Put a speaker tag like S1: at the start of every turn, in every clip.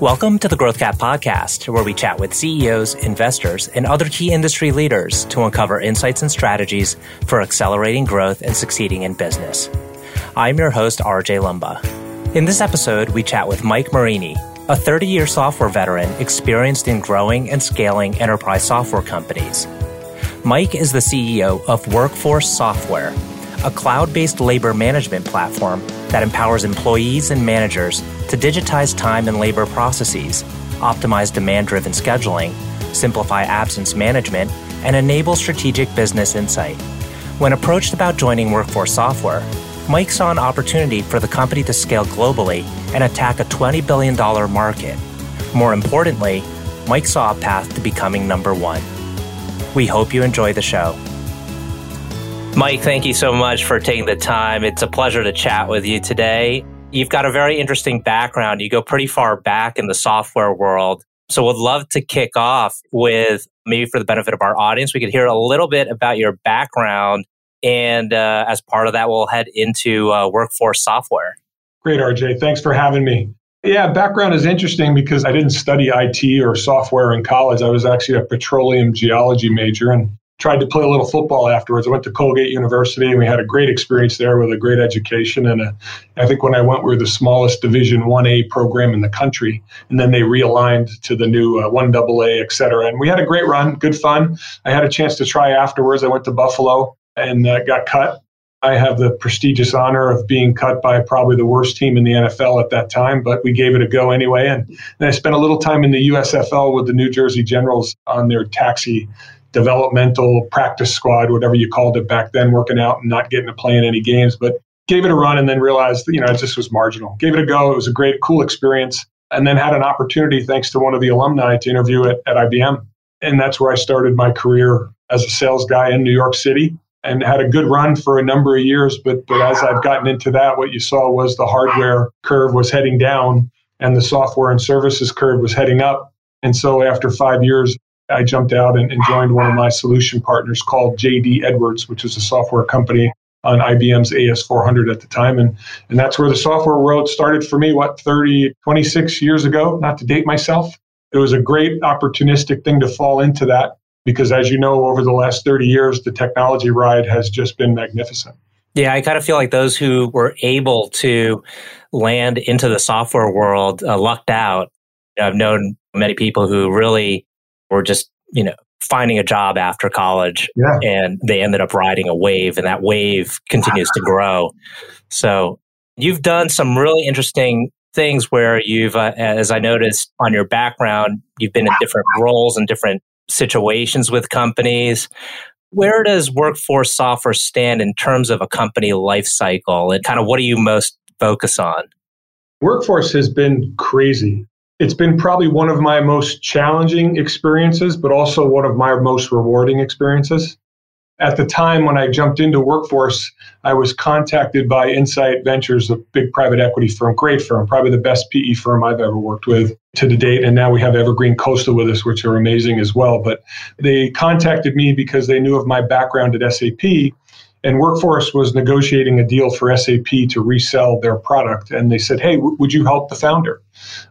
S1: Welcome to the Growth Cap podcast, where we chat with CEOs, investors, and other key industry leaders to uncover insights and strategies for accelerating growth and succeeding in business. I'm your host, RJ Lumba. In this episode, we chat with Mike Morini, a 30 year software veteran experienced in growing and scaling enterprise software companies. Mike is the CEO of Workforce Software, a cloud based labor management platform that empowers employees and managers to digitize time and labor processes, optimize demand driven scheduling, simplify absence management, and enable strategic business insight. When approached about joining Workforce Software, Mike saw an opportunity for the company to scale globally and attack a $20 billion market. More importantly, Mike saw a path to becoming number one. We hope you enjoy the show. Mike, thank you so much for taking the time. It's a pleasure to chat with you today. You've got a very interesting background. You go pretty far back in the software world. So would love to kick off with maybe for the benefit of our audience, we could hear a little bit about your background. And uh, as part of that, we'll head into uh, workforce software.
S2: Great, RJ. Thanks for having me. Yeah, background is interesting because I didn't study IT or software in college. I was actually a petroleum geology major. And tried to play a little football afterwards. I went to Colgate University and we had a great experience there with a great education. And a, I think when I went, we were the smallest Division 1A program in the country. And then they realigned to the new uh, 1AA, et cetera. And we had a great run, good fun. I had a chance to try afterwards. I went to Buffalo and uh, got cut. I have the prestigious honor of being cut by probably the worst team in the NFL at that time, but we gave it a go anyway. And then I spent a little time in the USFL with the New Jersey Generals on their taxi developmental practice squad, whatever you called it back then, working out and not getting to play in any games. But gave it a run and then realized, you know, it just was marginal. Gave it a go. It was a great, cool experience. And then had an opportunity, thanks to one of the alumni, to interview at, at IBM. And that's where I started my career as a sales guy in New York City and had a good run for a number of years. But, but as I've gotten into that, what you saw was the hardware curve was heading down and the software and services curve was heading up. And so after five years, I jumped out and, and joined one of my solution partners called JD Edwards, which is a software company on IBM's AS400 at the time. And, and that's where the software world started for me, what, 30, 26 years ago, not to date myself. It was a great opportunistic thing to fall into that because, as you know, over the last 30 years, the technology ride has just been magnificent.
S1: Yeah, I kind of feel like those who were able to land into the software world uh, lucked out. I've known many people who really were just, you know, finding a job after college yeah. and they ended up riding a wave and that wave continues to grow. So you've done some really interesting things where you've, uh, as I noticed on your background, you've been in different roles and different situations with companies. Where does workforce software stand in terms of a company life cycle and kind of what do you most focus on?
S2: Workforce has been crazy it's been probably one of my most challenging experiences, but also one of my most rewarding experiences. At the time when I jumped into workforce, I was contacted by Insight Ventures, a big private equity firm, great firm, probably the best PE firm I've ever worked with to the date. And now we have Evergreen Coastal with us, which are amazing as well. But they contacted me because they knew of my background at SAP and Workforce was negotiating a deal for SAP to resell their product. And they said, Hey, w- would you help the founder?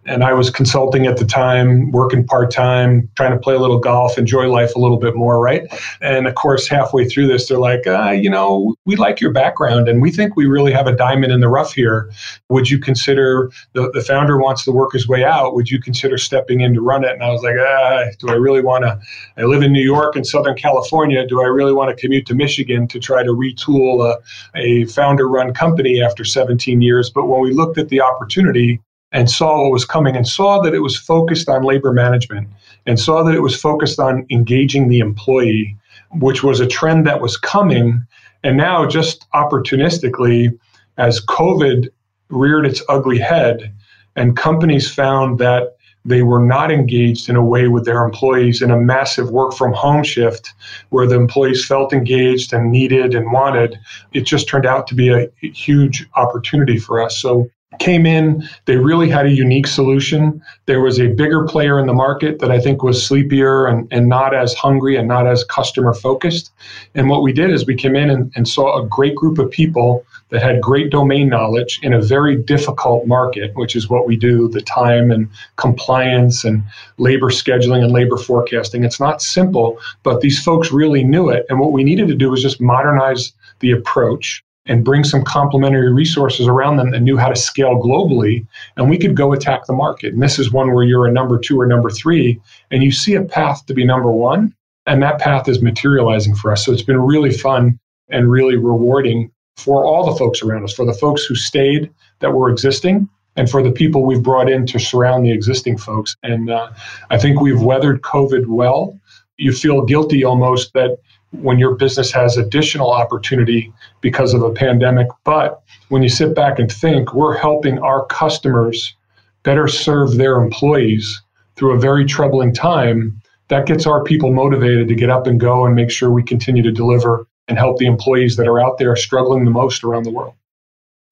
S2: And I was consulting at the time, working part time, trying to play a little golf, enjoy life a little bit more, right? And of course, halfway through this, they're like, uh, you know, we like your background and we think we really have a diamond in the rough here. Would you consider the, the founder wants to work his way out? Would you consider stepping in to run it? And I was like, ah, do I really want to? I live in New York and Southern California. Do I really want to commute to Michigan to try to retool a, a founder run company after 17 years? But when we looked at the opportunity, and saw what was coming and saw that it was focused on labor management and saw that it was focused on engaging the employee, which was a trend that was coming. And now, just opportunistically, as COVID reared its ugly head and companies found that they were not engaged in a way with their employees in a massive work from home shift where the employees felt engaged and needed and wanted. It just turned out to be a huge opportunity for us. So came in. They really had a unique solution. There was a bigger player in the market that I think was sleepier and, and not as hungry and not as customer focused. And what we did is we came in and, and saw a great group of people that had great domain knowledge in a very difficult market, which is what we do the time and compliance and labor scheduling and labor forecasting. It's not simple, but these folks really knew it. And what we needed to do was just modernize the approach and bring some complementary resources around them that knew how to scale globally, and we could go attack the market. And this is one where you're a number two or number three, and you see a path to be number one, and that path is materializing for us. So it's been really fun and really rewarding for all the folks around us, for the folks who stayed that were existing, and for the people we've brought in to surround the existing folks. And uh, I think we've weathered COVID well. You feel guilty almost that when your business has additional opportunity because of a pandemic. But when you sit back and think, we're helping our customers better serve their employees through a very troubling time. That gets our people motivated to get up and go and make sure we continue to deliver and help the employees that are out there struggling the most around the world.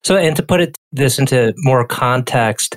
S1: So, and to put it this into more context,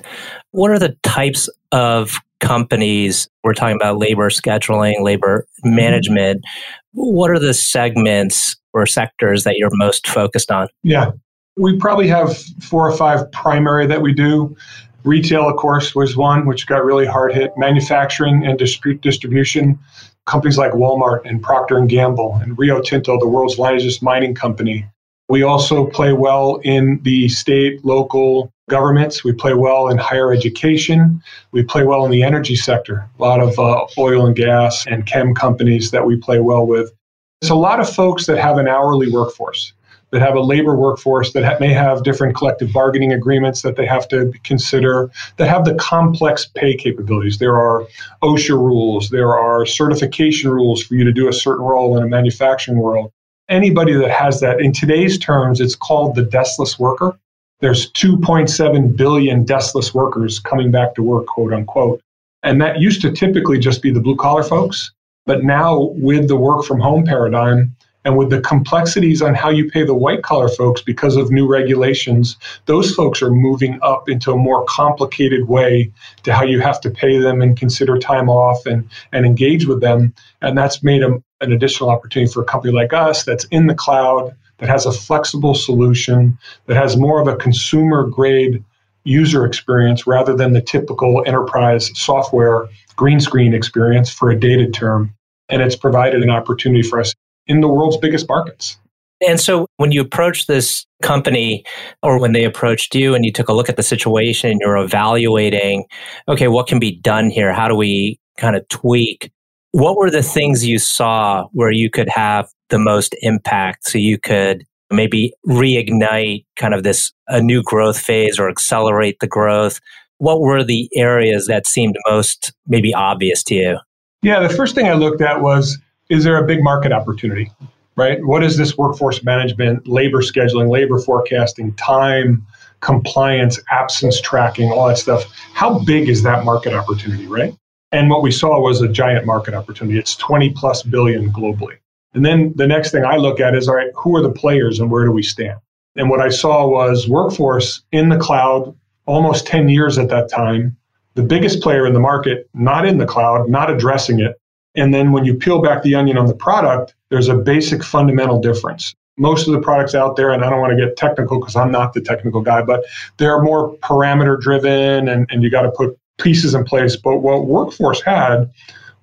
S1: what are the types of companies? We're talking about labor scheduling, labor mm-hmm. management. What are the segments or sectors that you're most focused on?
S2: Yeah, we probably have four or five primary that we do. Retail, of course, was one which got really hard hit. Manufacturing and dispute distribution, companies like Walmart and Procter and Gamble and Rio Tinto, the world's largest mining company. We also play well in the state, local governments. We play well in higher education. We play well in the energy sector. A lot of uh, oil and gas and chem companies that we play well with. There's a lot of folks that have an hourly workforce, that have a labor workforce that ha- may have different collective bargaining agreements that they have to consider, that have the complex pay capabilities. There are OSHA rules, there are certification rules for you to do a certain role in a manufacturing world anybody that has that, in today's terms, it's called the deskless worker. There's 2.7 billion deskless workers coming back to work, quote unquote. And that used to typically just be the blue collar folks. But now, with the work from home paradigm, and with the complexities on how you pay the white collar folks because of new regulations, those folks are moving up into a more complicated way to how you have to pay them and consider time off and, and engage with them. And that's made a, an additional opportunity for a company like us that's in the cloud, that has a flexible solution, that has more of a consumer grade user experience rather than the typical enterprise software green screen experience for a dated term. And it's provided an opportunity for us in the world's biggest markets.
S1: And so when you approach this company or when they approached you and you took a look at the situation and you're evaluating, okay, what can be done here? How do we kind of tweak? What were the things you saw where you could have the most impact so you could maybe reignite kind of this a new growth phase or accelerate the growth? What were the areas that seemed most maybe obvious to you?
S2: Yeah, the first thing I looked at was is there a big market opportunity? Right? What is this workforce management, labor scheduling, labor forecasting, time, compliance, absence tracking, all that stuff? How big is that market opportunity, right? And what we saw was a giant market opportunity. It's 20 plus billion globally. And then the next thing I look at is all right, who are the players and where do we stand? And what I saw was workforce in the cloud, almost 10 years at that time, the biggest player in the market, not in the cloud, not addressing it, and then when you peel back the onion on the product, there's a basic fundamental difference. Most of the products out there, and I don't want to get technical because I'm not the technical guy, but they're more parameter driven and, and you got to put pieces in place. But what Workforce had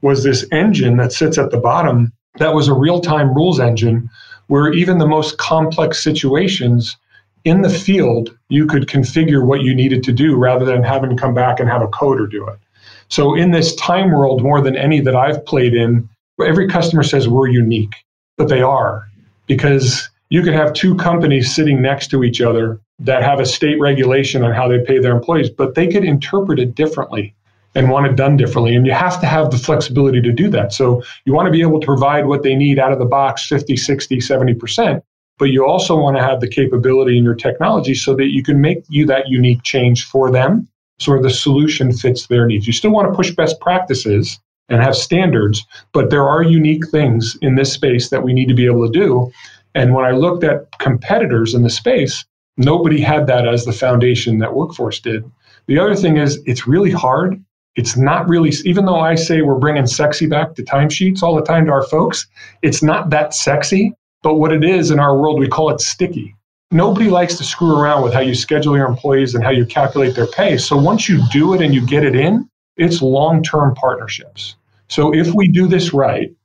S2: was this engine that sits at the bottom that was a real time rules engine where even the most complex situations in the field, you could configure what you needed to do rather than having to come back and have a coder do it. So in this time world, more than any that I've played in, every customer says we're unique, but they are because you could have two companies sitting next to each other that have a state regulation on how they pay their employees, but they could interpret it differently and want it done differently. And you have to have the flexibility to do that. So you want to be able to provide what they need out of the box 50, 60, 70%, but you also want to have the capability in your technology so that you can make you that unique change for them so the solution fits their needs. You still want to push best practices and have standards, but there are unique things in this space that we need to be able to do. And when I looked at competitors in the space, Nobody had that as the foundation that Workforce did. The other thing is, it's really hard. It's not really, even though I say we're bringing sexy back to timesheets all the time to our folks, it's not that sexy. But what it is in our world, we call it sticky. Nobody likes to screw around with how you schedule your employees and how you calculate their pay. So once you do it and you get it in, it's long term partnerships. So if we do this right,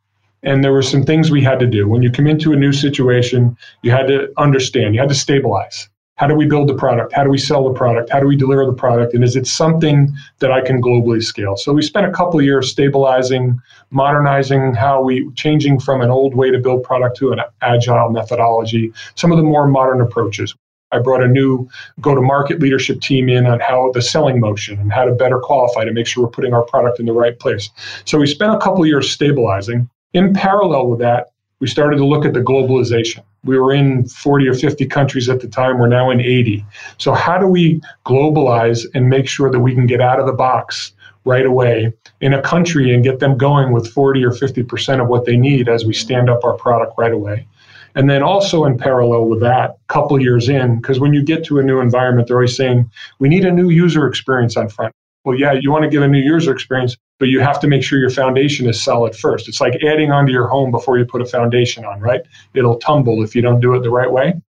S2: and there were some things we had to do. When you come into a new situation, you had to understand, you had to stabilize. How do we build the product? How do we sell the product? How do we deliver the product? And is it something that I can globally scale? So we spent a couple years stabilizing, modernizing how we changing from an old way to build product to an agile methodology, some of the more modern approaches. I brought a new go to market leadership team in on how the selling motion and how to better qualify to make sure we're putting our product in the right place. So we spent a couple years stabilizing. In parallel with that, we started to look at the globalization. We were in 40 or 50 countries at the time. We're now in 80. So, how do we globalize and make sure that we can get out of the box right away in a country and get them going with 40 or 50% of what they need as we stand up our product right away? And then also in parallel with that, a couple years in, because when you get to a new environment, they're always saying, we need a new user experience on front. Well, yeah, you want to give a new user experience, but you have to make sure your foundation is solid first. It's like adding onto your home before you put a foundation on, right? It'll tumble if you don't do it the right way.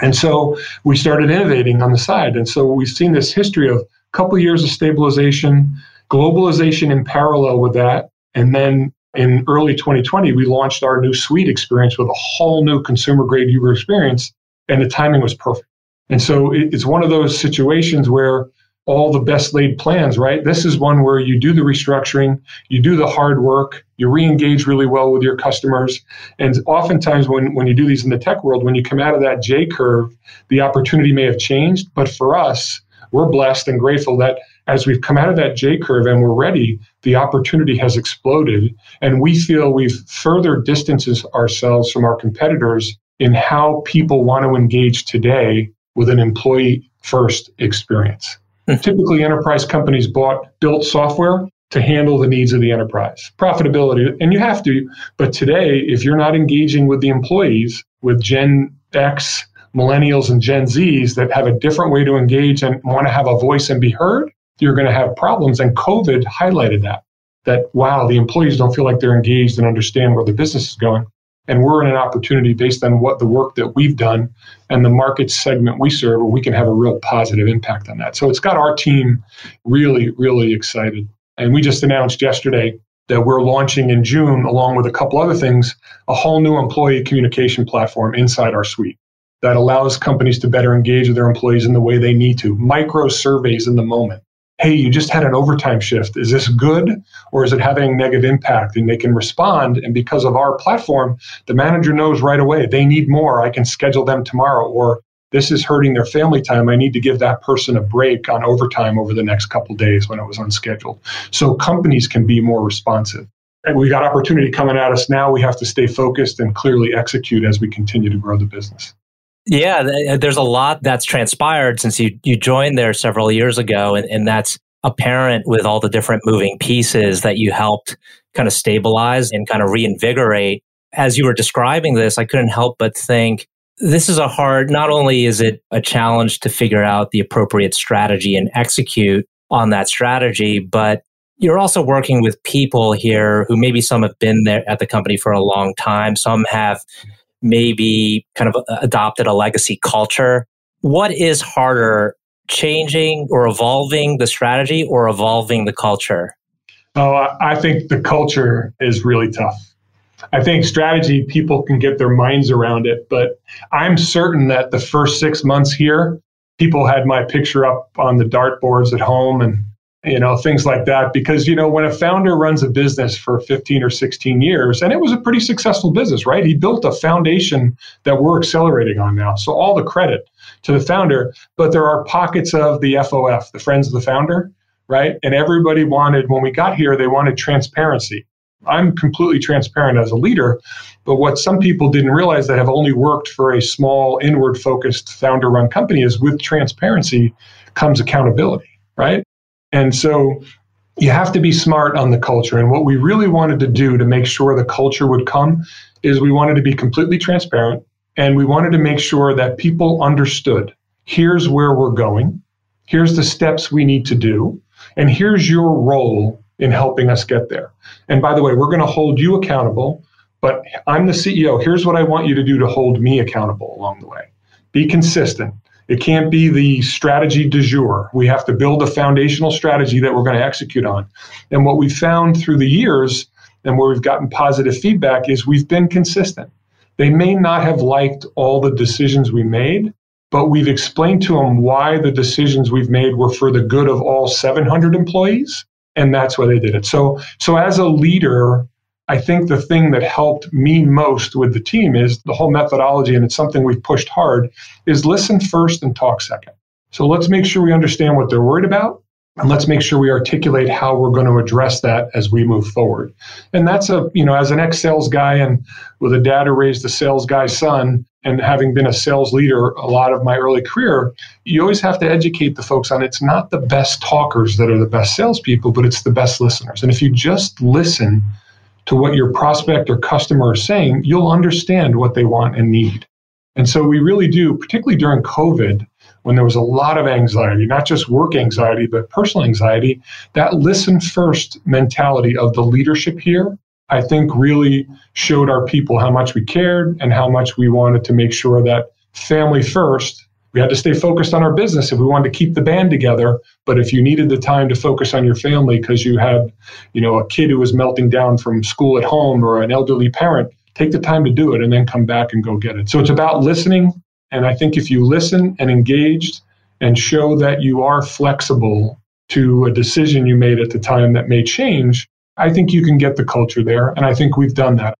S2: And so we started innovating on the side. And so we've seen this history of a couple of years of stabilization, globalization in parallel with that. And then in early 2020, we launched our new suite experience with a whole new consumer grade user experience, and the timing was perfect. And so it's one of those situations where all the best laid plans, right? This is one where you do the restructuring, you do the hard work, you re-engage really well with your customers. And oftentimes when, when you do these in the tech world, when you come out of that J curve, the opportunity may have changed. But for us, we're blessed and grateful that as we've come out of that J curve and we're ready, the opportunity has exploded. And we feel we've further distances ourselves from our competitors in how people want to engage today with an employee first experience. Typically, enterprise companies bought built software to handle the needs of the enterprise, profitability, and you have to. But today, if you're not engaging with the employees, with Gen X, millennials, and Gen Zs that have a different way to engage and want to have a voice and be heard, you're going to have problems. And COVID highlighted that. That wow, the employees don't feel like they're engaged and understand where the business is going. And we're in an opportunity based on what the work that we've done and the market segment we serve, where we can have a real positive impact on that. So it's got our team really, really excited. And we just announced yesterday that we're launching in June, along with a couple other things, a whole new employee communication platform inside our suite that allows companies to better engage with their employees in the way they need to, micro surveys in the moment hey, you just had an overtime shift. Is this good or is it having negative impact? And they can respond. And because of our platform, the manager knows right away they need more. I can schedule them tomorrow. Or this is hurting their family time. I need to give that person a break on overtime over the next couple days when it was unscheduled. So companies can be more responsive. And we got opportunity coming at us now. We have to stay focused and clearly execute as we continue to grow the business.
S1: Yeah, uh, there's a lot that's transpired since you, you joined there several years ago, and, and that's apparent with all the different moving pieces that you helped kind of stabilize and kind of reinvigorate. As you were describing this, I couldn't help but think this is a hard, not only is it a challenge to figure out the appropriate strategy and execute on that strategy, but you're also working with people here who maybe some have been there at the company for a long time, some have maybe kind of uh, adopted a legacy culture. What is harder, changing or evolving the strategy or evolving the culture?
S2: Oh, I think the culture is really tough. I think strategy, people can get their minds around it, but I'm certain that the first six months here, people had my picture up on the dartboards at home and you know things like that because you know when a founder runs a business for 15 or 16 years and it was a pretty successful business right? He built a foundation that we're accelerating on now. So all the credit to the founder but there are pockets of the fof the friends of the founder right? And everybody wanted when we got here they wanted transparency. I'm completely transparent as a leader but what some people didn't realize that have only worked for a small inward focused founder run company is with transparency comes accountability right and so you have to be smart on the culture. And what we really wanted to do to make sure the culture would come is we wanted to be completely transparent and we wanted to make sure that people understood here's where we're going, here's the steps we need to do, and here's your role in helping us get there. And by the way, we're going to hold you accountable, but I'm the CEO. Here's what I want you to do to hold me accountable along the way. Be consistent. It can't be the strategy du jour. We have to build a foundational strategy that we're going to execute on. And what we've found through the years and where we've gotten positive feedback is we've been consistent. They may not have liked all the decisions we made, but we've explained to them why the decisions we've made were for the good of all 700 employees and that's why they did it so so as a leader i think the thing that helped me most with the team is the whole methodology and it's something we've pushed hard is listen first and talk second. So let's make sure we understand what they're worried about and let's make sure we articulate how we're going to address that as we move forward. And that's a you know as an ex-sales guy and with a dad who raised a sales guy's son and having been a sales leader a lot of my early career you always have to educate the folks on it's not the best talkers that are the best salespeople but it's the best listeners. And if you just listen to what your prospect or customer is saying you'll understand what they want and need and so we really do particularly during covid when there was a lot of anxiety, not just work anxiety, but personal anxiety, that listen first mentality of the leadership here, I think really showed our people how much we cared and how much we wanted to make sure that family first. We had to stay focused on our business if we wanted to keep the band together. But if you needed the time to focus on your family because you had, you know, a kid who was melting down from school at home or an elderly parent, take the time to do it and then come back and go get it. So it's about listening and I think if you listen and engaged and show that you are flexible to a decision you made at the time that may change, I think you can get the culture there. And I think we've done that.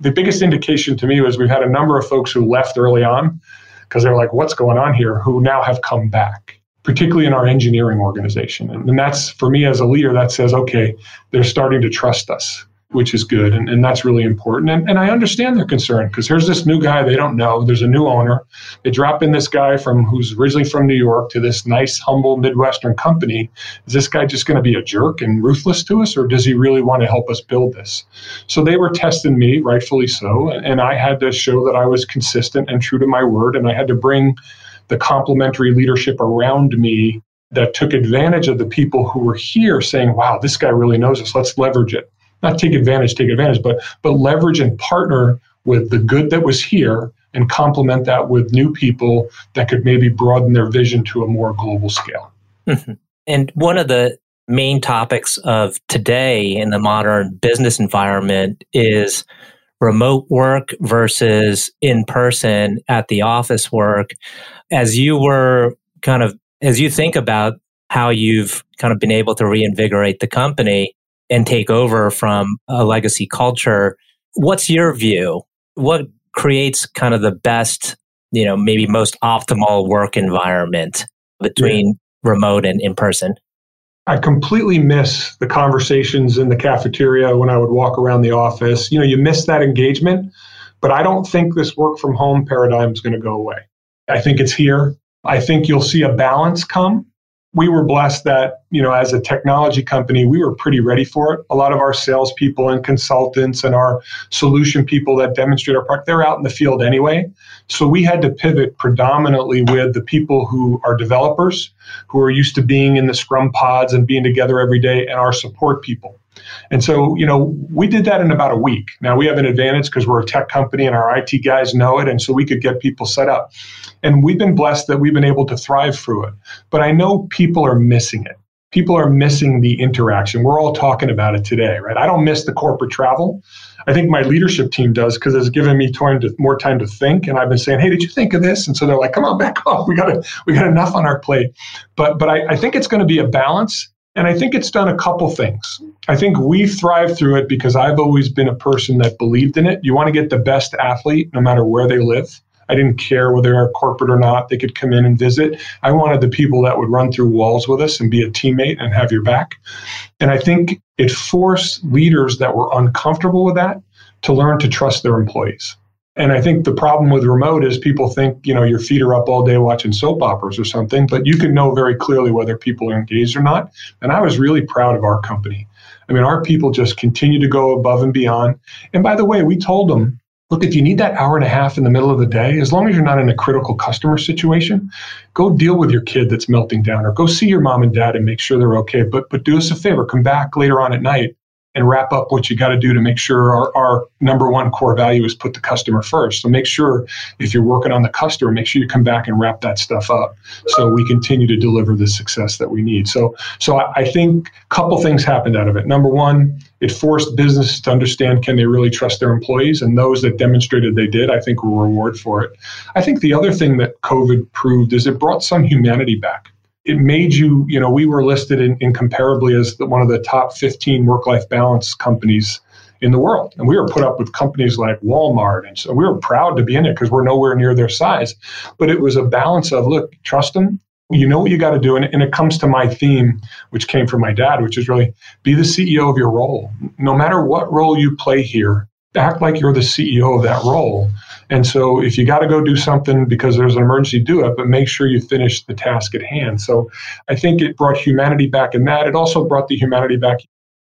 S2: The biggest indication to me was we've had a number of folks who left early on because they're like, what's going on here? Who now have come back, particularly in our engineering organization. And, and that's for me as a leader, that says, okay, they're starting to trust us which is good. And, and that's really important. And, and I understand their concern because here's this new guy they don't know. There's a new owner. They drop in this guy from who's originally from New York to this nice, humble Midwestern company. Is this guy just going to be a jerk and ruthless to us, or does he really want to help us build this? So they were testing me, rightfully so. And I had to show that I was consistent and true to my word. And I had to bring the complementary leadership around me that took advantage of the people who were here saying, wow, this guy really knows us. Let's leverage it not take advantage, take advantage, but but leverage and partner with the good that was here and complement that with new people that could maybe broaden their vision to a more global scale.
S1: Mm-hmm. And one of the main topics of today in the modern business environment is remote work versus in person at the office work. As you were kind of, as you think about how you've kind of been able to reinvigorate the company, and take over from a legacy culture. What's your view? What creates kind of the best, you know, maybe most optimal work environment between yeah. remote and in person?
S2: I completely miss the conversations in the cafeteria when I would walk around the office. You know, you miss that engagement, but I don't think this work from home paradigm is going to go away. I think it's here. I think you'll see a balance come we were blessed that, you know, as a technology company, we were pretty ready for it. A lot of our salespeople and consultants and our solution people that demonstrate our product, they're out in the field anyway. So we had to pivot predominantly with the people who are developers, who are used to being in the scrum pods and being together every day, and our support people. And so, you know, we did that in about a week. Now we have an advantage because we're a tech company and our IT guys know it. And so we could get people set up. And we've been blessed that we've been able to thrive through it. But I know people are missing it. People are missing the interaction. We're all talking about it today, right? I don't miss the corporate travel. I think my leadership team does because it's given me time to, more time to think. And I've been saying, "Hey, did you think of this?" And so they're like, "Come on, back off. We got we got enough on our plate." But but I, I think it's going to be a balance. And I think it's done a couple things. I think we've thrived through it because I've always been a person that believed in it. You want to get the best athlete no matter where they live. I didn't care whether they're corporate or not. They could come in and visit. I wanted the people that would run through walls with us and be a teammate and have your back. And I think it forced leaders that were uncomfortable with that to learn to trust their employees. And I think the problem with remote is people think, you know, your feet are up all day watching soap operas or something, but you can know very clearly whether people are engaged or not. And I was really proud of our company. I mean, our people just continue to go above and beyond. And by the way, we told them look, if you need that hour and a half in the middle of the day, as long as you're not in a critical customer situation, go deal with your kid that's melting down or go see your mom and dad and make sure they're okay. But but do us a favor, come back later on at night and wrap up what you got to do to make sure our, our number one core value is put the customer first. So make sure if you're working on the customer, make sure you come back and wrap that stuff up so we continue to deliver the success that we need. So so I, I think a couple things happened out of it. Number one, it forced businesses to understand can they really trust their employees, and those that demonstrated they did, I think, were reward for it. I think the other thing that COVID proved is it brought some humanity back it made you, you know, we were listed in, incomparably as the, one of the top 15 work life balance companies in the world. And we were put up with companies like Walmart. And so we were proud to be in it because we're nowhere near their size. But it was a balance of look, trust them. You know what you got to do. And, and it comes to my theme, which came from my dad, which is really be the CEO of your role. No matter what role you play here, act like you're the CEO of that role. And so if you got to go do something because there's an emergency, do it, but make sure you finish the task at hand. So I think it brought humanity back in that. It also brought the humanity back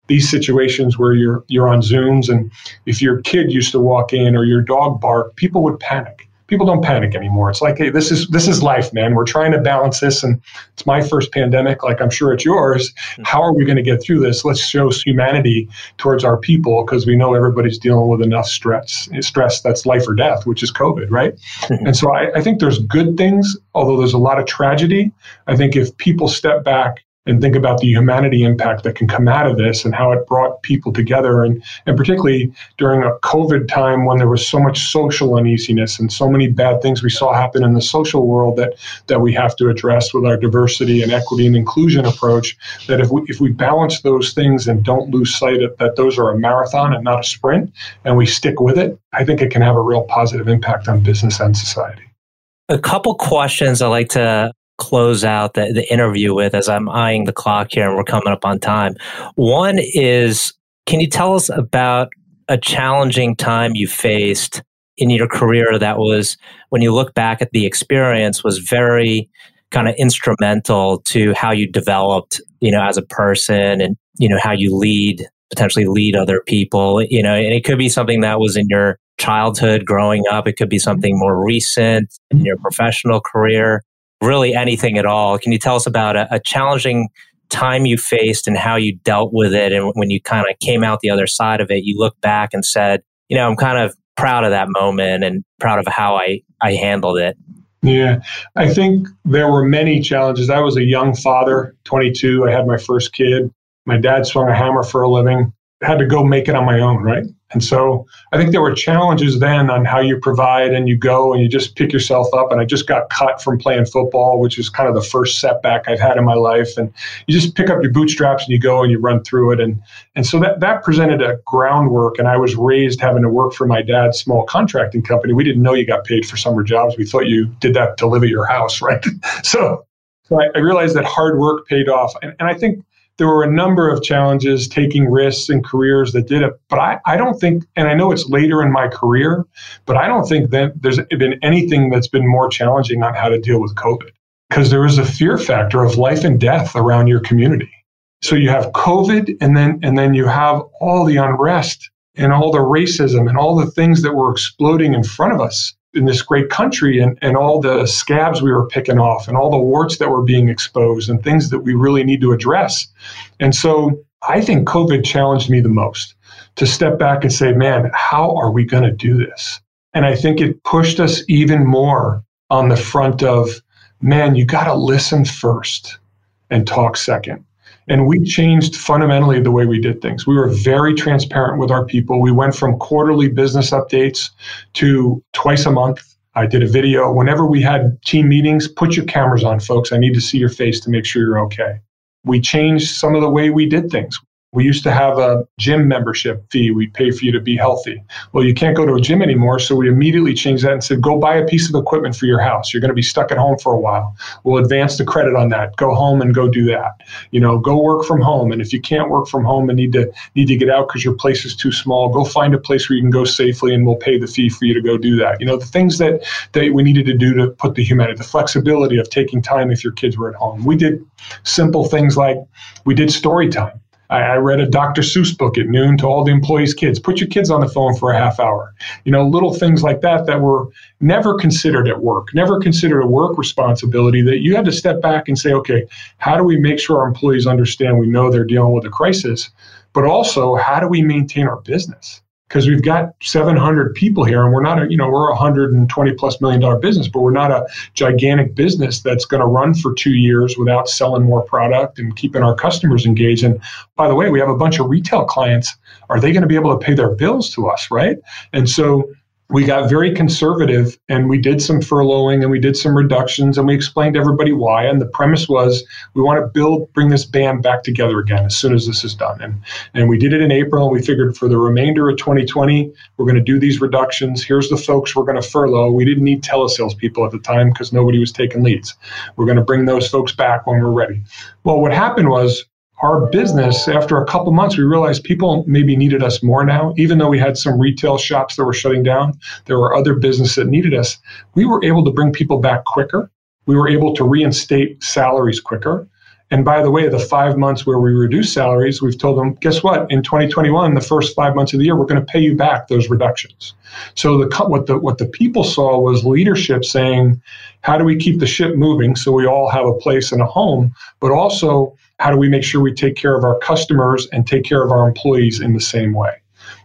S2: these situations where you're you're on Zooms and if your kid used to walk in or your dog bark, people would panic people don't panic anymore. It's like, hey, this is this is life, man. We're trying to balance this, and it's my first pandemic, like I'm sure it's yours. Hmm. How are we going to get through this? Let's show humanity towards our people because we know everybody's dealing with enough stress, stress that's life or death, which is COVID, right? Hmm. and so I, I think there's good things, although there's a lot of tragedy. I think if people step back and think about the humanity impact that can come out of this and how it brought people together. And, and particularly during a covid time when there was so much social uneasiness and so many bad things we saw happen in the social world that that we have to address with our diversity and equity and inclusion approach that if we if we balance those things and don't lose sight of that those are a marathon and not a sprint and we stick with it i think it can have a real positive impact on business and society.
S1: A couple questions I like to close out the, the interview with as I'm eyeing the clock here and we're coming up on time. One is can you tell us about a challenging time you faced in your career that was, when you look back at the experience, was very kind of instrumental to how you developed, you know, as a person and, you know, how you lead, potentially lead other people, you know, and it could be something that was in your childhood growing up. It could be something more recent in your professional career really anything at all. Can you tell us about a, a challenging time you faced and how you dealt with it? And when you kind of came out the other side of it, you look back and said, you know, I'm kind of proud of that moment and proud of how I, I handled it.
S2: Yeah, I think there were many challenges. I was a young father, 22. I had my first kid. My dad swung a hammer for a living. Had to go make it on my own, right? And so I think there were challenges then on how you provide and you go and you just pick yourself up. And I just got cut from playing football, which is kind of the first setback I've had in my life. And you just pick up your bootstraps and you go and you run through it. And and so that that presented a groundwork. And I was raised having to work for my dad's small contracting company. We didn't know you got paid for summer jobs. We thought you did that to live at your house, right? so so I, I realized that hard work paid off. And, and I think there were a number of challenges taking risks and careers that did it. But I, I don't think, and I know it's later in my career, but I don't think that there's been anything that's been more challenging on how to deal with COVID because there is a fear factor of life and death around your community. So you have COVID and then and then you have all the unrest and all the racism and all the things that were exploding in front of us in this great country and, and all the scabs we were picking off and all the warts that were being exposed and things that we really need to address. And so I think COVID challenged me the most to step back and say, man, how are we going to do this? And I think it pushed us even more on the front of, man, you got to listen first and talk second. And we changed fundamentally the way we did things. We were very transparent with our people. We went from quarterly business updates to twice a month. I did a video. Whenever we had team meetings, put your cameras on, folks. I need to see your face to make sure you're okay. We changed some of the way we did things. We used to have a gym membership fee. We'd pay for you to be healthy. Well, you can't go to a gym anymore. So we immediately changed that and said, go buy a piece of equipment for your house. You're going to be stuck at home for a while. We'll advance the credit on that. Go home and go do that. You know, go work from home. And if you can't work from home and need to need to get out because your place is too small, go find a place where you can go safely and we'll pay the fee for you to go do that. You know, the things that, that we needed to do to put the humanity, the flexibility of taking time if your kids were at home. We did simple things like we did story time I, I read a Dr. Seuss book at noon to all the employees' kids. Put your kids on the phone for a half hour. You know, little things like that that were never considered at work, never considered a work responsibility that you had to step back and say, okay, how do we make sure our employees understand we know they're dealing with a crisis? But also, how do we maintain our business? Because we've got 700 people here and we're not a you know we're a 120 plus million dollar business but we're not a gigantic business that's going to run for two years without selling more product and keeping our customers engaged. And by the way we have a bunch of retail clients. Are they going to be able to pay their bills to us right? And so we got very conservative and we did some furloughing and we did some reductions and we explained to everybody why. And the premise was we want to build, bring this band back together again as soon as this is done. And, and we did it in April and we figured for the remainder of 2020, we're going to do these reductions. Here's the folks we're going to furlough. We didn't need telesales people at the time because nobody was taking leads. We're going to bring those folks back when we're ready. Well, what happened was our business, after a couple months, we realized people maybe needed us more now. Even though we had some retail shops that were shutting down, there were other businesses that needed us. We were able to bring people back quicker. We were able to reinstate salaries quicker. And by the way, the five months where we reduced salaries, we've told them, guess what? In 2021, the first five months of the year, we're going to pay you back those reductions. So the what the what the people saw was leadership saying, how do we keep the ship moving so we all have a place and a home, but also how do we make sure we take care of our customers and take care of our employees in the same way?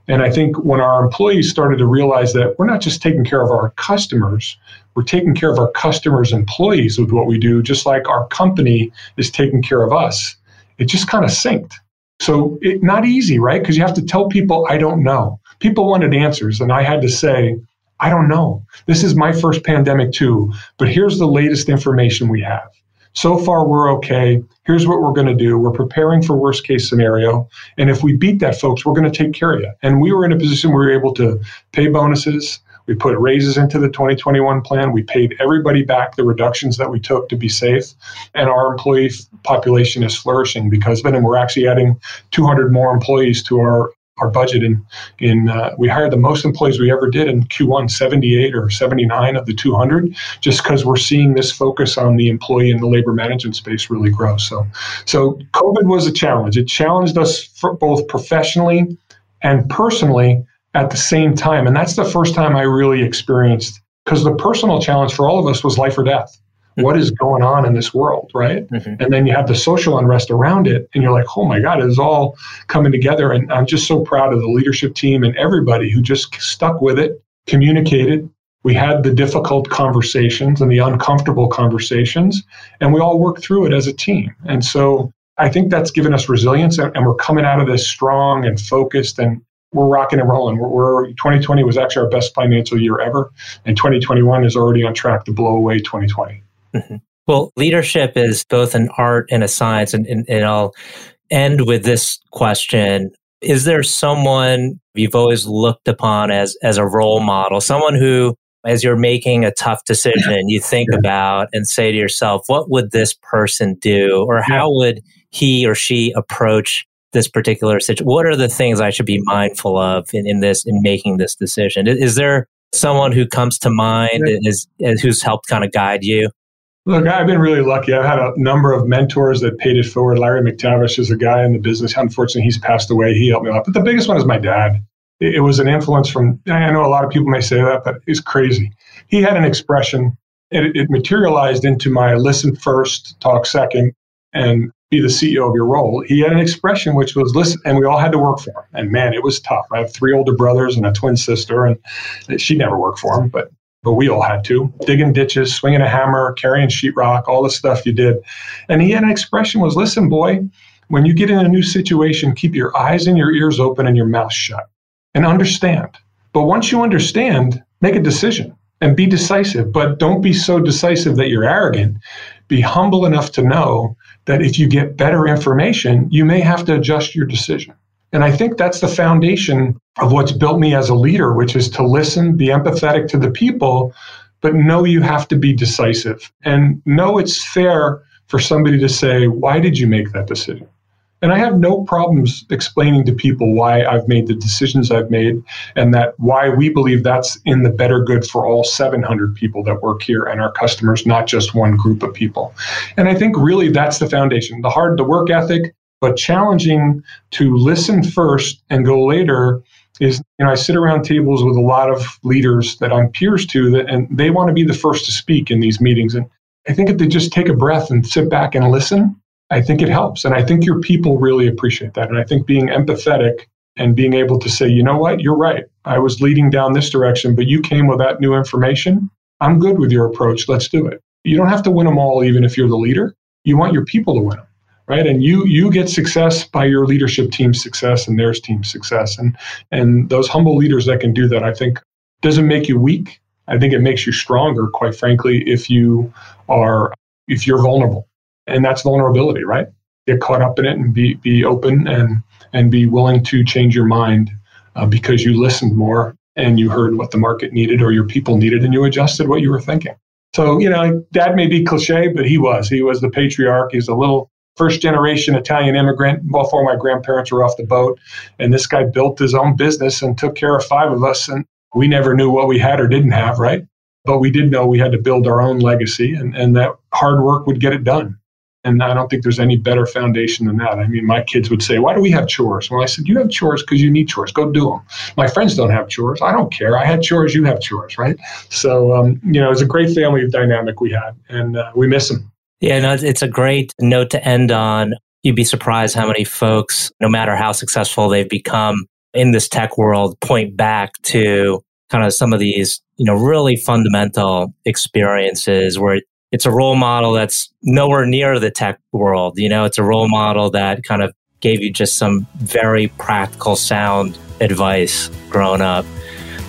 S2: And I think when our employees started to realize that we're not just taking care of our customers, we're taking care of our customers' employees with what we do, just like our company is taking care of us, it just kind of synced. So it not easy, right? Because you have to tell people, I don't know. People wanted answers, and I had to say, I don't know. This is my first pandemic too, but here's the latest information we have. So far, we're okay. Here's what we're going to do. We're preparing for worst case scenario. And if we beat that, folks, we're going to take care of you. And we were in a position where we were able to pay bonuses. We put raises into the 2021 plan. We paid everybody back the reductions that we took to be safe. And our employee population is flourishing because. And we're actually adding 200 more employees to our our budget in in uh, we hired the most employees we ever did in Q1 78 or 79 of the 200 just because we're seeing this focus on the employee and the labor management space really grow. So so covid was a challenge. It challenged us both professionally and personally at the same time. And that's the first time I really experienced because the personal challenge for all of us was life or death what is going on in this world, right? Mm-hmm. And then you have the social unrest around it, and you're like, oh my God, it's all coming together. And I'm just so proud of the leadership team and everybody who just stuck with it, communicated. We had the difficult conversations and the uncomfortable conversations, and we all worked through it as a team. And so I think that's given us resilience, and, we're coming out of this strong and focused and we're rocking and rolling. We're, we're, 2020 was actually our best financial year ever, and 2021 is already on track to blow away 2020.
S1: Mm-hmm. Well, leadership is both an art and a science. And, and, and I'll end with this question. Is there someone you've always looked upon as, as a role model, someone who, as you're making a tough decision, you think about and say to yourself, what would this person do? Or how would he or she approach this particular situation? What are the things I should be mindful of in, in this, in making this decision? Is, is there someone who comes to mind is, is who's helped kind of guide you?
S2: Look, I've been really lucky. I've had a number of mentors that paid it forward. Larry McTavish is a guy in the business. Unfortunately, he's passed away. He helped me a lot. But the biggest one is my dad. It was an influence from, I know a lot of people may say that, but he's crazy. He had an expression, it, it materialized into my listen first, talk second, and be the CEO of your role. He had an expression which was listen, and we all had to work for him. And man, it was tough. I have three older brothers and a twin sister, and she never worked for him, but but we all had to digging ditches, swinging a hammer, carrying sheetrock, all the stuff you did. And he had an expression was, "Listen, boy, when you get in a new situation, keep your eyes and your ears open and your mouth shut, and understand. But once you understand, make a decision and be decisive. But don't be so decisive that you're arrogant. Be humble enough to know that if you get better information, you may have to adjust your decision." And I think that's the foundation of what's built me as a leader, which is to listen, be empathetic to the people, but know you have to be decisive and know it's fair for somebody to say, Why did you make that decision? And I have no problems explaining to people why I've made the decisions I've made and that why we believe that's in the better good for all 700 people that work here and our customers, not just one group of people. And I think really that's the foundation. The hard, the work ethic, But challenging to listen first and go later is, you know, I sit around tables with a lot of leaders that I'm peers to that, and they want to be the first to speak in these meetings. And I think if they just take a breath and sit back and listen, I think it helps. And I think your people really appreciate that. And I think being empathetic and being able to say, you know what, you're right. I was leading down this direction, but you came with that new information. I'm good with your approach. Let's do it. You don't have to win them all, even if you're the leader. You want your people to win them, right? And you you get success by your leadership team's success and theirs team's success. And and those humble leaders that can do that, I think, doesn't make you weak. I think it makes you stronger, quite frankly, if you are if you're vulnerable. And that's vulnerability, right? Get caught up in it and be be open and and be willing to change your mind uh, because you listened more and you heard what the market needed or your people needed and you adjusted what you were thinking. So, you know, dad may be cliche, but he was. He was the patriarch. He's a little first generation Italian immigrant. Both of my grandparents were off the boat. And this guy built his own business and took care of five of us. And we never knew what we had or didn't have, right? But we did know we had to build our own legacy and, and that hard work would get it done. And I don't think there's any better foundation than that. I mean, my kids would say, Why do we have chores? Well, I said, You have chores because you need chores. Go do them. My friends don't have chores. I don't care. I had chores. You have chores, right? So, um, you know, it's a great family dynamic we had, and uh, we miss them.
S1: Yeah, no, it's a great note to end on. You'd be surprised how many folks, no matter how successful they've become in this tech world, point back to kind of some of these, you know, really fundamental experiences where it's a role model that's nowhere near the tech world. You know, it's a role model that kind of gave you just some very practical, sound advice growing up.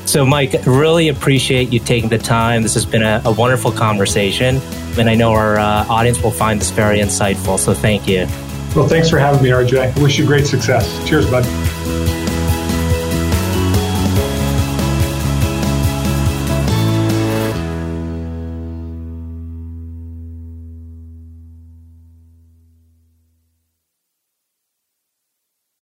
S1: So, Mike, really appreciate you taking the time. This has been a, a wonderful conversation, and I know our uh, audience will find this very insightful. So, thank you.
S2: Well, thanks for having me, RJ. I wish you great success. Cheers, bud.